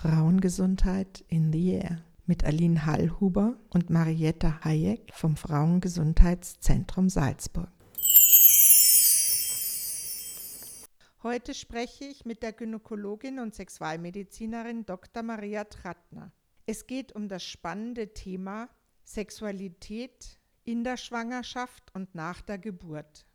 Frauengesundheit in the Air mit Aline Hallhuber und Marietta Hayek vom Frauengesundheitszentrum Salzburg. Heute spreche ich mit der Gynäkologin und Sexualmedizinerin Dr. Maria Trattner. Es geht um das spannende Thema Sexualität in der Schwangerschaft und nach der Geburt.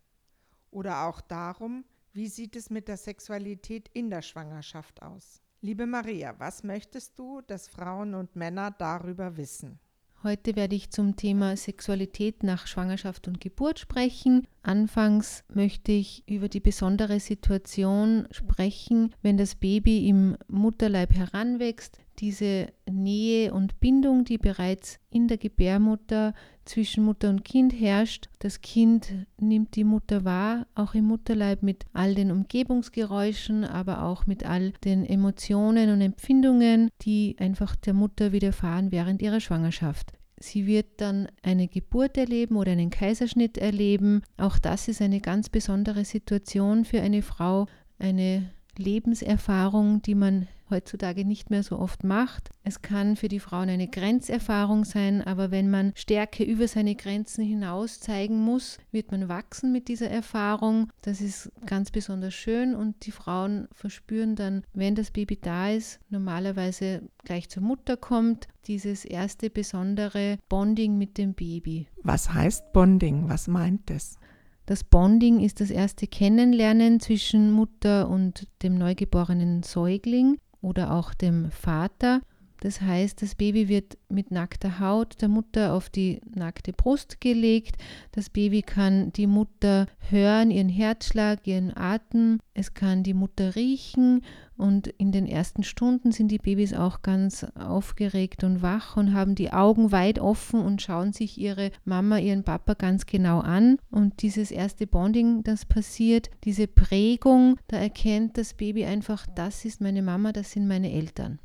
Oder auch darum, wie sieht es mit der Sexualität in der Schwangerschaft aus. Liebe Maria, was möchtest du, dass Frauen und Männer darüber wissen? Heute werde ich zum Thema Sexualität nach Schwangerschaft und Geburt sprechen. Anfangs möchte ich über die besondere Situation sprechen, wenn das Baby im Mutterleib heranwächst, diese Nähe und Bindung, die bereits in der Gebärmutter zwischen Mutter und Kind herrscht. Das Kind nimmt die Mutter wahr, auch im Mutterleib mit all den Umgebungsgeräuschen, aber auch mit all den Emotionen und Empfindungen, die einfach der Mutter widerfahren während ihrer Schwangerschaft. Sie wird dann eine Geburt erleben oder einen Kaiserschnitt erleben. Auch das ist eine ganz besondere Situation für eine Frau, eine Lebenserfahrung, die man heutzutage nicht mehr so oft macht. Es kann für die Frauen eine Grenzerfahrung sein, aber wenn man Stärke über seine Grenzen hinaus zeigen muss, wird man wachsen mit dieser Erfahrung. Das ist ganz besonders schön und die Frauen verspüren dann, wenn das Baby da ist, normalerweise gleich zur Mutter kommt, dieses erste besondere Bonding mit dem Baby. Was heißt Bonding? Was meint es? Das Bonding ist das erste Kennenlernen zwischen Mutter und dem neugeborenen Säugling oder auch dem Vater. Das heißt, das Baby wird mit nackter Haut der Mutter auf die nackte Brust gelegt. Das Baby kann die Mutter hören, ihren Herzschlag, ihren Atem. Es kann die Mutter riechen und in den ersten Stunden sind die Babys auch ganz aufgeregt und wach und haben die Augen weit offen und schauen sich ihre Mama, ihren Papa ganz genau an. Und dieses erste Bonding, das passiert, diese Prägung, da erkennt das Baby einfach, das ist meine Mama, das sind meine Eltern.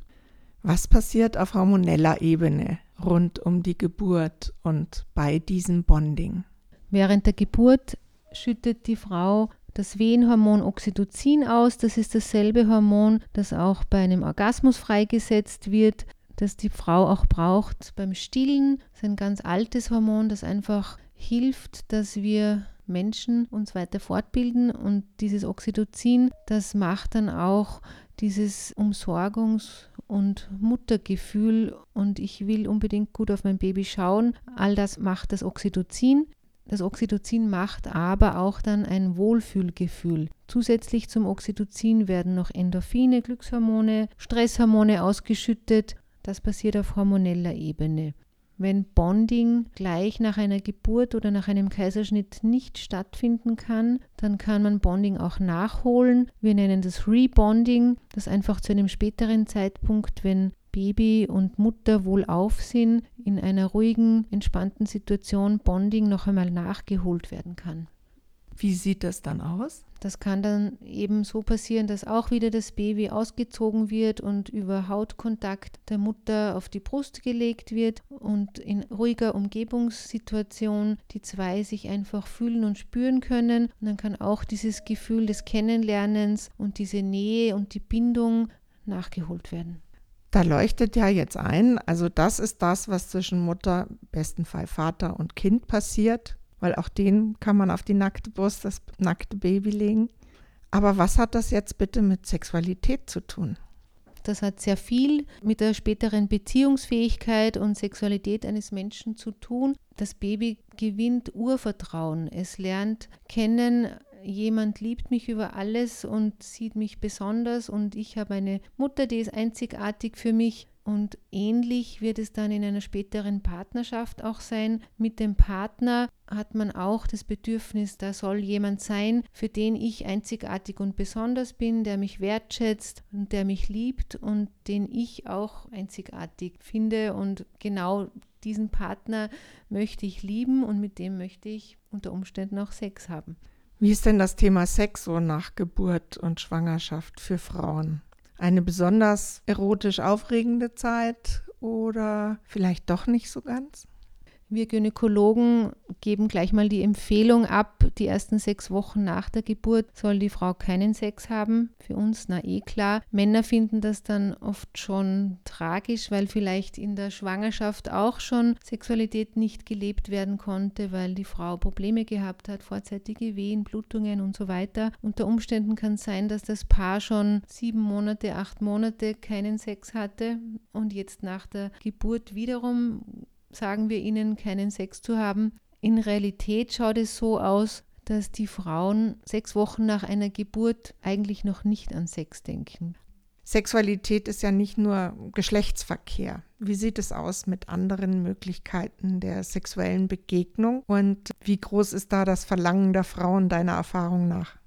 Was passiert auf hormoneller Ebene rund um die Geburt und bei diesem Bonding? Während der Geburt schüttet die Frau das Wehenhormon Oxytocin aus. Das ist dasselbe Hormon, das auch bei einem Orgasmus freigesetzt wird, das die Frau auch braucht beim Stillen. Das ist ein ganz altes Hormon, das einfach hilft, dass wir Menschen uns weiter fortbilden und dieses Oxytocin, das macht dann auch dieses Umsorgungs- und Muttergefühl und ich will unbedingt gut auf mein Baby schauen. All das macht das Oxytocin. Das Oxytocin macht aber auch dann ein Wohlfühlgefühl. Zusätzlich zum Oxytocin werden noch Endorphine, Glückshormone, Stresshormone ausgeschüttet. Das passiert auf hormoneller Ebene. Wenn Bonding gleich nach einer Geburt oder nach einem Kaiserschnitt nicht stattfinden kann, dann kann man Bonding auch nachholen. Wir nennen das Rebonding, das einfach zu einem späteren Zeitpunkt, wenn Baby und Mutter wohlauf sind, in einer ruhigen, entspannten Situation Bonding noch einmal nachgeholt werden kann. Wie sieht das dann aus? Das kann dann eben so passieren, dass auch wieder das Baby ausgezogen wird und über Hautkontakt der Mutter auf die Brust gelegt wird und in ruhiger Umgebungssituation die zwei sich einfach fühlen und spüren können. Und dann kann auch dieses Gefühl des Kennenlernens und diese Nähe und die Bindung nachgeholt werden. Da leuchtet ja jetzt ein, also das ist das, was zwischen Mutter, besten Fall Vater und Kind passiert weil auch den kann man auf die nackte Brust, das nackte Baby legen. Aber was hat das jetzt bitte mit Sexualität zu tun? Das hat sehr viel mit der späteren Beziehungsfähigkeit und Sexualität eines Menschen zu tun. Das Baby gewinnt Urvertrauen. Es lernt kennen, jemand liebt mich über alles und sieht mich besonders und ich habe eine Mutter, die ist einzigartig für mich. Und ähnlich wird es dann in einer späteren Partnerschaft auch sein. Mit dem Partner hat man auch das Bedürfnis, da soll jemand sein, für den ich einzigartig und besonders bin, der mich wertschätzt und der mich liebt und den ich auch einzigartig finde. Und genau diesen Partner möchte ich lieben und mit dem möchte ich unter Umständen auch Sex haben. Wie ist denn das Thema Sex so nach Geburt und Schwangerschaft für Frauen? Eine besonders erotisch aufregende Zeit oder vielleicht doch nicht so ganz? Wir Gynäkologen geben gleich mal die Empfehlung ab, die ersten sechs Wochen nach der Geburt soll die Frau keinen Sex haben. Für uns, na eh klar. Männer finden das dann oft schon tragisch, weil vielleicht in der Schwangerschaft auch schon Sexualität nicht gelebt werden konnte, weil die Frau Probleme gehabt hat, vorzeitige Wehen, Blutungen und so weiter. Unter Umständen kann es sein, dass das Paar schon sieben Monate, acht Monate keinen Sex hatte und jetzt nach der Geburt wiederum sagen wir ihnen, keinen Sex zu haben. In Realität schaut es so aus, dass die Frauen sechs Wochen nach einer Geburt eigentlich noch nicht an Sex denken. Sexualität ist ja nicht nur Geschlechtsverkehr. Wie sieht es aus mit anderen Möglichkeiten der sexuellen Begegnung und wie groß ist da das Verlangen der Frauen deiner Erfahrung nach?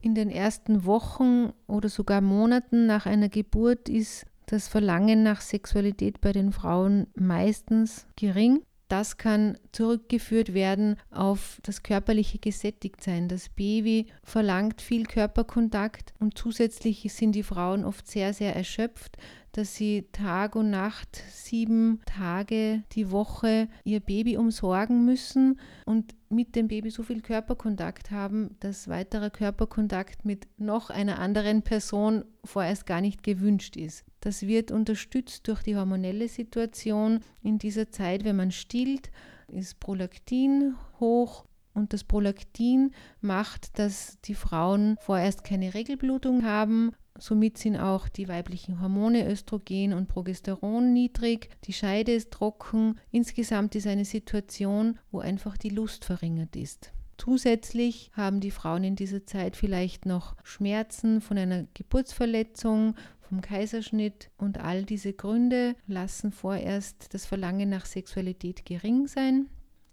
In den ersten Wochen oder sogar Monaten nach einer Geburt ist das Verlangen nach Sexualität bei den Frauen meistens gering. Das kann zurückgeführt werden auf das körperliche Gesättigtsein. Das Baby verlangt viel Körperkontakt und zusätzlich sind die Frauen oft sehr, sehr erschöpft dass sie Tag und Nacht sieben Tage die Woche ihr Baby umsorgen müssen und mit dem Baby so viel Körperkontakt haben, dass weiterer Körperkontakt mit noch einer anderen Person vorerst gar nicht gewünscht ist. Das wird unterstützt durch die hormonelle Situation. In dieser Zeit, wenn man stillt, ist Prolaktin hoch und das Prolaktin macht, dass die Frauen vorerst keine Regelblutung haben Somit sind auch die weiblichen Hormone Östrogen und Progesteron niedrig, die Scheide ist trocken. Insgesamt ist eine Situation, wo einfach die Lust verringert ist. Zusätzlich haben die Frauen in dieser Zeit vielleicht noch Schmerzen von einer Geburtsverletzung, vom Kaiserschnitt und all diese Gründe lassen vorerst das Verlangen nach Sexualität gering sein.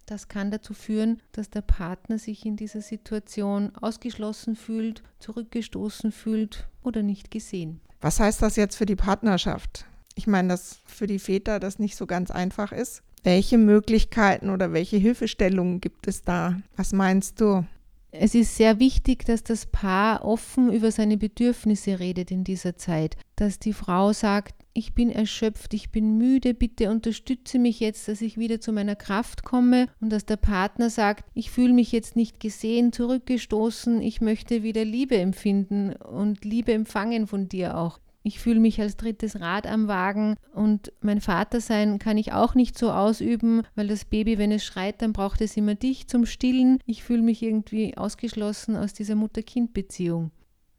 Das kann dazu führen, dass der Partner sich in dieser Situation ausgeschlossen fühlt, zurückgestoßen fühlt oder nicht gesehen. Was heißt das jetzt für die Partnerschaft? Ich meine, dass für die Väter das nicht so ganz einfach ist. Welche Möglichkeiten oder welche Hilfestellungen gibt es da? Was meinst du? Es ist sehr wichtig, dass das Paar offen über seine Bedürfnisse redet in dieser Zeit. Dass die Frau sagt, ich bin erschöpft, ich bin müde, bitte unterstütze mich jetzt, dass ich wieder zu meiner Kraft komme und dass der Partner sagt, ich fühle mich jetzt nicht gesehen, zurückgestoßen, ich möchte wieder Liebe empfinden und Liebe empfangen von dir auch. Ich fühle mich als drittes Rad am Wagen und mein Vatersein kann ich auch nicht so ausüben, weil das Baby, wenn es schreit, dann braucht es immer dich zum Stillen. Ich fühle mich irgendwie ausgeschlossen aus dieser Mutter-Kind-Beziehung.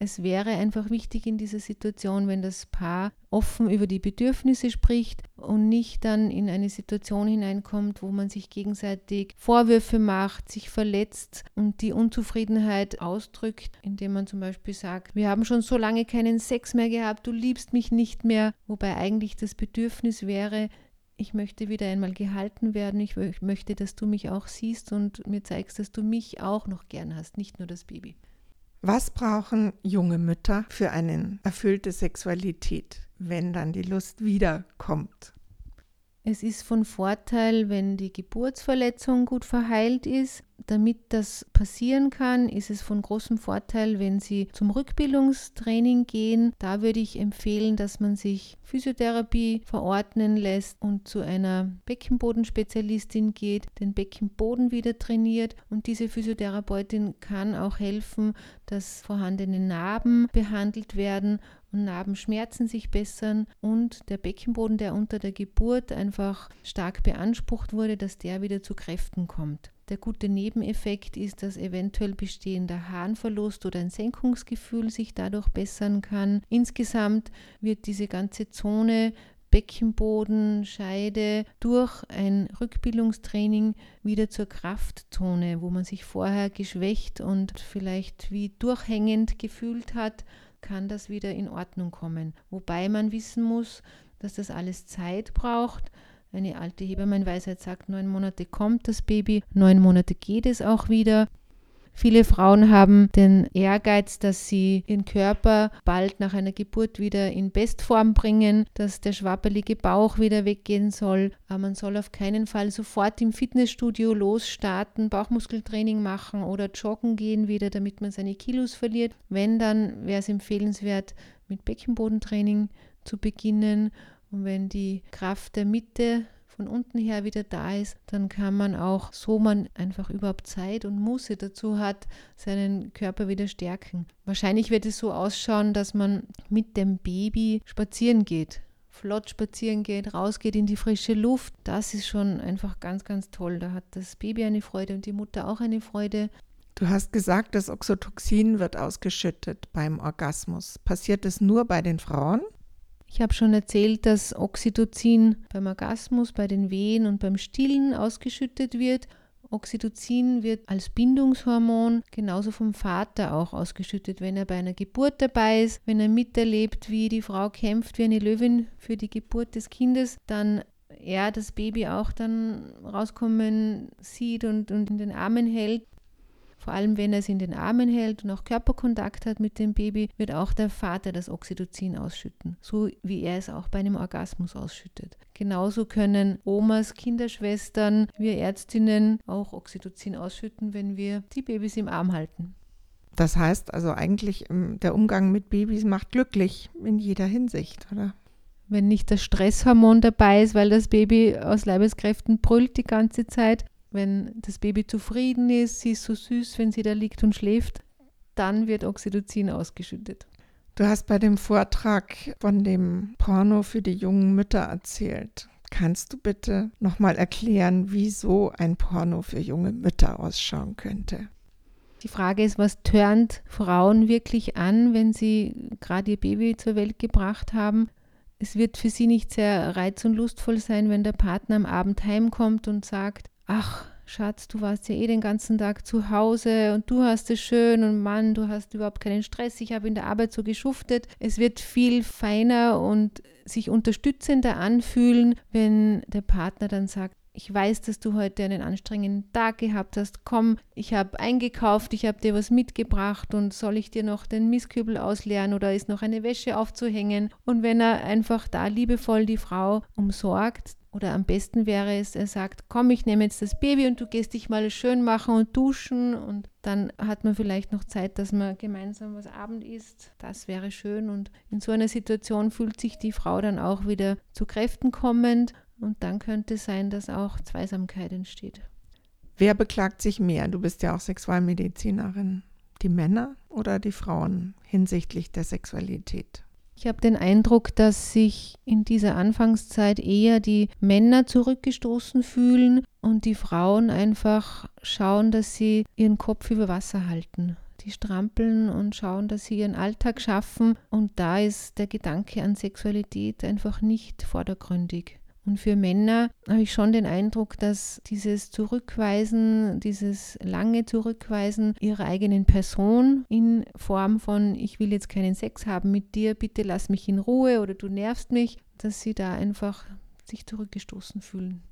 Es wäre einfach wichtig in dieser Situation, wenn das Paar offen über die Bedürfnisse spricht und nicht dann in eine Situation hineinkommt, wo man sich gegenseitig Vorwürfe macht, sich verletzt und die Unzufriedenheit ausdrückt, indem man zum Beispiel sagt, wir haben schon so lange keinen Sex mehr gehabt, du liebst mich nicht mehr, wobei eigentlich das Bedürfnis wäre, ich möchte wieder einmal gehalten werden, ich möchte, dass du mich auch siehst und mir zeigst, dass du mich auch noch gern hast, nicht nur das Baby. Was brauchen junge Mütter für eine erfüllte Sexualität, wenn dann die Lust wiederkommt? Es ist von Vorteil, wenn die Geburtsverletzung gut verheilt ist. Damit das passieren kann, ist es von großem Vorteil, wenn Sie zum Rückbildungstraining gehen. Da würde ich empfehlen, dass man sich Physiotherapie verordnen lässt und zu einer Beckenbodenspezialistin geht, den Beckenboden wieder trainiert. Und diese Physiotherapeutin kann auch helfen, dass vorhandene Narben behandelt werden und Narbenschmerzen sich bessern und der Beckenboden, der unter der Geburt einfach stark beansprucht wurde, dass der wieder zu Kräften kommt. Der gute Nebeneffekt ist, dass eventuell bestehender Harnverlust oder ein Senkungsgefühl sich dadurch bessern kann. Insgesamt wird diese ganze Zone Beckenboden, Scheide durch ein Rückbildungstraining wieder zur Kraftzone, wo man sich vorher geschwächt und vielleicht wie durchhängend gefühlt hat, kann das wieder in Ordnung kommen. Wobei man wissen muss, dass das alles Zeit braucht. Eine alte Hebammenweisheit sagt, neun Monate kommt das Baby, neun Monate geht es auch wieder. Viele Frauen haben den Ehrgeiz, dass sie ihren Körper bald nach einer Geburt wieder in Bestform bringen, dass der schwappelige Bauch wieder weggehen soll. Aber man soll auf keinen Fall sofort im Fitnessstudio losstarten, Bauchmuskeltraining machen oder joggen gehen wieder, damit man seine Kilos verliert. Wenn, dann wäre es empfehlenswert, mit Beckenbodentraining zu beginnen. Und wenn die Kraft der Mitte von unten her wieder da ist, dann kann man auch, so man einfach überhaupt Zeit und Muße dazu hat, seinen Körper wieder stärken. Wahrscheinlich wird es so ausschauen, dass man mit dem Baby spazieren geht flott spazieren geht, rausgeht in die frische Luft, das ist schon einfach ganz, ganz toll. Da hat das Baby eine Freude und die Mutter auch eine Freude. Du hast gesagt, das Oxytocin wird ausgeschüttet beim Orgasmus. Passiert es nur bei den Frauen? Ich habe schon erzählt, dass Oxytocin beim Orgasmus, bei den Wehen und beim Stillen ausgeschüttet wird. Oxytocin wird als Bindungshormon genauso vom Vater auch ausgeschüttet, wenn er bei einer Geburt dabei ist, wenn er miterlebt, wie die Frau kämpft wie eine Löwin für die Geburt des Kindes, dann er das Baby auch dann rauskommen sieht und, und in den Armen hält, vor allem wenn er es in den Armen hält und auch Körperkontakt hat mit dem Baby, wird auch der Vater das Oxytocin ausschütten, so wie er es auch bei einem Orgasmus ausschüttet. Genauso können Omas, Kinderschwestern, wir Ärztinnen auch Oxytocin ausschütten, wenn wir die Babys im Arm halten. Das heißt also eigentlich, ähm, der Umgang mit Babys macht glücklich in jeder Hinsicht, oder? Wenn nicht das Stresshormon dabei ist, weil das Baby aus Leibeskräften brüllt die ganze Zeit, wenn das Baby zufrieden ist, sie ist so süß, wenn sie da liegt und schläft, dann wird Oxytocin ausgeschüttet. Du hast bei dem Vortrag von dem Porno für die jungen Mütter erzählt. Kannst du bitte nochmal erklären, wieso ein Porno für junge Mütter ausschauen könnte? Die Frage ist, was turnt Frauen wirklich an, wenn sie gerade ihr Baby zur Welt gebracht haben? Es wird für sie nicht sehr reiz- und lustvoll sein, wenn der Partner am Abend heimkommt und sagt, ach, Schatz, du warst ja eh den ganzen Tag zu Hause und du hast es schön und Mann, du hast überhaupt keinen Stress. Ich habe in der Arbeit so geschuftet. Es wird viel feiner und sich unterstützender anfühlen, wenn der Partner dann sagt, ich weiß, dass du heute einen anstrengenden Tag gehabt hast. Komm, ich habe eingekauft, ich habe dir was mitgebracht und soll ich dir noch den Mistkübel ausleeren oder ist noch eine Wäsche aufzuhängen? Und wenn er einfach da liebevoll die Frau umsorgt, oder am besten wäre es, er sagt, komm, ich nehme jetzt das Baby und du gehst dich mal schön machen und duschen und dann hat man vielleicht noch Zeit, dass man gemeinsam was Abend isst. Das wäre schön und in so einer Situation fühlt sich die Frau dann auch wieder zu Kräften kommend und dann könnte es sein, dass auch Zweisamkeit entsteht. Wer beklagt sich mehr? Du bist ja auch Sexualmedizinerin. Die Männer oder die Frauen hinsichtlich der Sexualität? Ich habe den Eindruck, dass sich in dieser Anfangszeit eher die Männer zurückgestoßen fühlen und die Frauen einfach schauen, dass sie ihren Kopf über Wasser halten. Die strampeln und schauen, dass sie ihren Alltag schaffen und da ist der Gedanke an Sexualität einfach nicht vordergründig. Und für Männer habe ich schon den Eindruck, dass dieses Zurückweisen, dieses lange Zurückweisen ihrer eigenen Person in Form von, ich will jetzt keinen Sex haben mit dir, bitte lass mich in Ruhe oder du nervst mich, dass sie da einfach sich zurückgestoßen fühlen.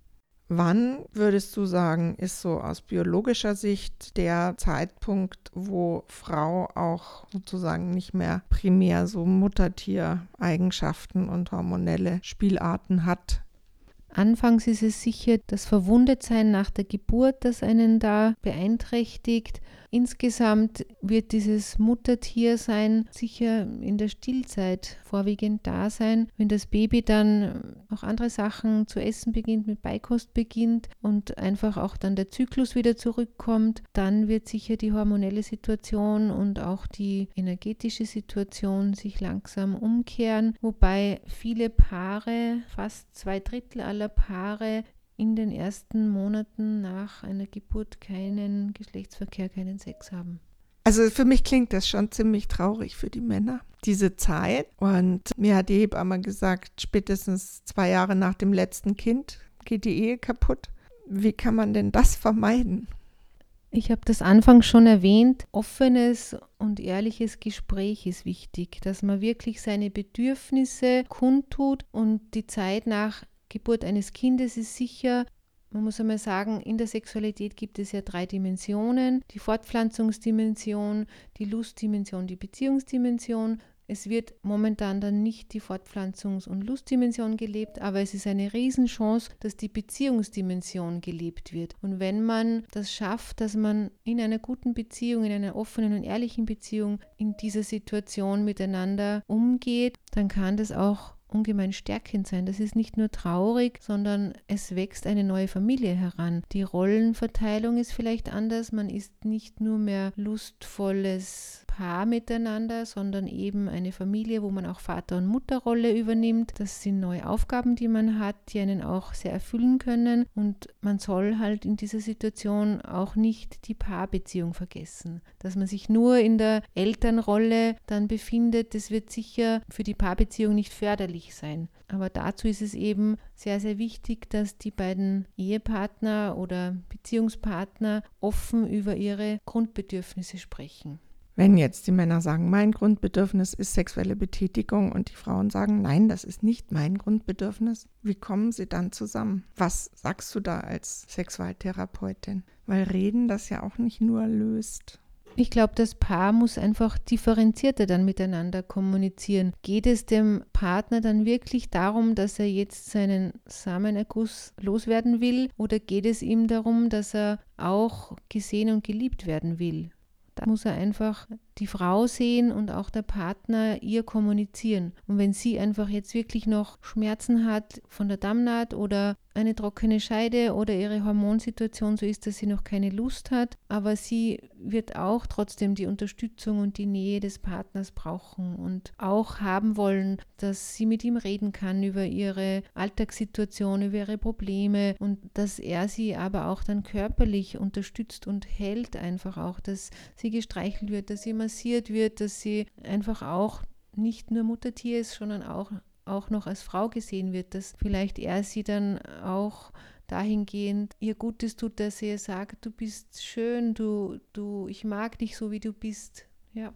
Wann würdest du sagen, ist so aus biologischer Sicht der Zeitpunkt, wo Frau auch sozusagen nicht mehr primär so Muttertier-Eigenschaften und hormonelle Spielarten hat? Anfangs ist es sicher das Verwundetsein nach der Geburt, das einen da beeinträchtigt. Insgesamt wird dieses Muttertiersein sicher in der Stillzeit vorwiegend da sein. Wenn das Baby dann auch andere Sachen zu essen beginnt, mit Beikost beginnt und einfach auch dann der Zyklus wieder zurückkommt, dann wird sicher die hormonelle Situation und auch die energetische Situation sich langsam umkehren, wobei viele Paare, fast zwei Drittel aller Paare, in den ersten Monaten nach einer Geburt keinen Geschlechtsverkehr, keinen Sex haben. Also für mich klingt das schon ziemlich traurig für die Männer, diese Zeit. Und mir hat die Hebamme gesagt, spätestens zwei Jahre nach dem letzten Kind geht die Ehe kaputt. Wie kann man denn das vermeiden? Ich habe das anfangs schon erwähnt. Offenes und ehrliches Gespräch ist wichtig, dass man wirklich seine Bedürfnisse kundtut und die Zeit nach Geburt eines Kindes ist sicher, man muss einmal sagen, in der Sexualität gibt es ja drei Dimensionen. Die Fortpflanzungsdimension, die Lustdimension, die Beziehungsdimension. Es wird momentan dann nicht die Fortpflanzungs- und Lustdimension gelebt, aber es ist eine Riesenchance, dass die Beziehungsdimension gelebt wird. Und wenn man das schafft, dass man in einer guten Beziehung, in einer offenen und ehrlichen Beziehung in dieser Situation miteinander umgeht, dann kann das auch ungemein stärkend sein. Das ist nicht nur traurig, sondern es wächst eine neue Familie heran. Die Rollenverteilung ist vielleicht anders. Man ist nicht nur mehr lustvolles Paar miteinander, sondern eben eine Familie, wo man auch Vater- und Mutterrolle übernimmt. Das sind neue Aufgaben, die man hat, die einen auch sehr erfüllen können. Und man soll halt in dieser Situation auch nicht die Paarbeziehung vergessen. Dass man sich nur in der Elternrolle dann befindet, das wird sicher für die Paarbeziehung nicht förderlich sein. Aber dazu ist es eben sehr, sehr wichtig, dass die beiden Ehepartner oder Beziehungspartner offen über ihre Grundbedürfnisse sprechen. Wenn jetzt die Männer sagen, mein Grundbedürfnis ist sexuelle Betätigung und die Frauen sagen, nein, das ist nicht mein Grundbedürfnis, wie kommen sie dann zusammen? Was sagst du da als Sexualtherapeutin? Weil Reden das ja auch nicht nur löst. Ich glaube, das Paar muss einfach differenzierter dann miteinander kommunizieren. Geht es dem Partner dann wirklich darum, dass er jetzt seinen Samenerguss loswerden will oder geht es ihm darum, dass er auch gesehen und geliebt werden will? Da muss er einfach die Frau sehen und auch der Partner ihr kommunizieren. Und wenn sie einfach jetzt wirklich noch Schmerzen hat von der Dammnaht oder eine trockene Scheide oder ihre Hormonsituation so ist, dass sie noch keine Lust hat, aber sie wird auch trotzdem die Unterstützung und die Nähe des Partners brauchen und auch haben wollen, dass sie mit ihm reden kann über ihre Alltagssituation, über ihre Probleme und dass er sie aber auch dann körperlich unterstützt und hält einfach auch, dass sie gestreichelt wird, dass sie immer massiert wird, dass sie einfach auch nicht nur Muttertier ist, sondern auch, auch noch als Frau gesehen wird, dass vielleicht er sie dann auch dahingehend ihr Gutes tut, dass er sagt, du bist schön, du, du, ich mag dich so, wie du bist. Ja.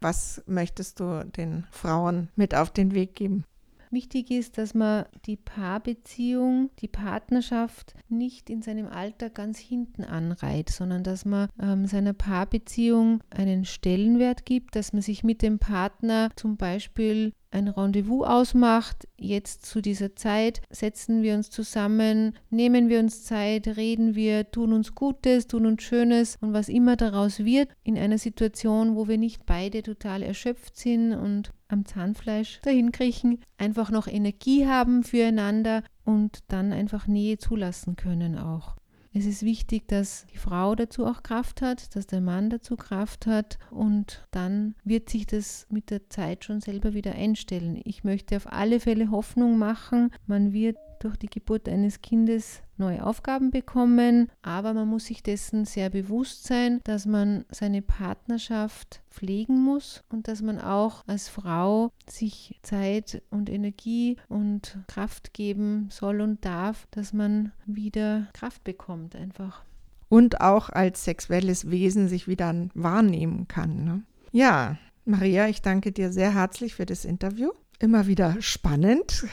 Was möchtest du den Frauen mit auf den Weg geben? Wichtig ist, dass man die Paarbeziehung, die Partnerschaft nicht in seinem Alter ganz hinten anreiht, sondern dass man ähm, seiner Paarbeziehung einen Stellenwert gibt, dass man sich mit dem Partner zum Beispiel ein Rendezvous ausmacht, jetzt zu dieser Zeit setzen wir uns zusammen, nehmen wir uns Zeit, reden wir, tun uns Gutes, tun uns Schönes und was immer daraus wird, in einer Situation, wo wir nicht beide total erschöpft sind und am Zahnfleisch dahin kriechen, einfach noch Energie haben füreinander und dann einfach Nähe zulassen können auch. Es ist wichtig, dass die Frau dazu auch Kraft hat, dass der Mann dazu Kraft hat und dann wird sich das mit der Zeit schon selber wieder einstellen. Ich möchte auf alle Fälle Hoffnung machen, man wird durch die Geburt eines Kindes neue Aufgaben bekommen, aber man muss sich dessen sehr bewusst sein, dass man seine Partnerschaft pflegen muss und dass man auch als Frau sich Zeit und Energie und Kraft geben soll und darf, dass man wieder Kraft bekommt einfach. Und auch als sexuelles Wesen sich wieder wahrnehmen kann. Ne? Ja, Maria, ich danke dir sehr herzlich für das Interview. Immer wieder spannend,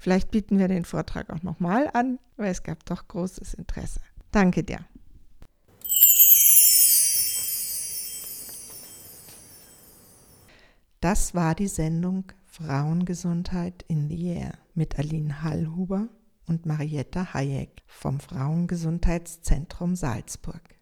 Vielleicht bieten wir den Vortrag auch nochmal an, weil es gab doch großes Interesse. Danke dir. Das war die Sendung Frauengesundheit in the Air mit Aline Hallhuber und Marietta Hayek vom Frauengesundheitszentrum Salzburg.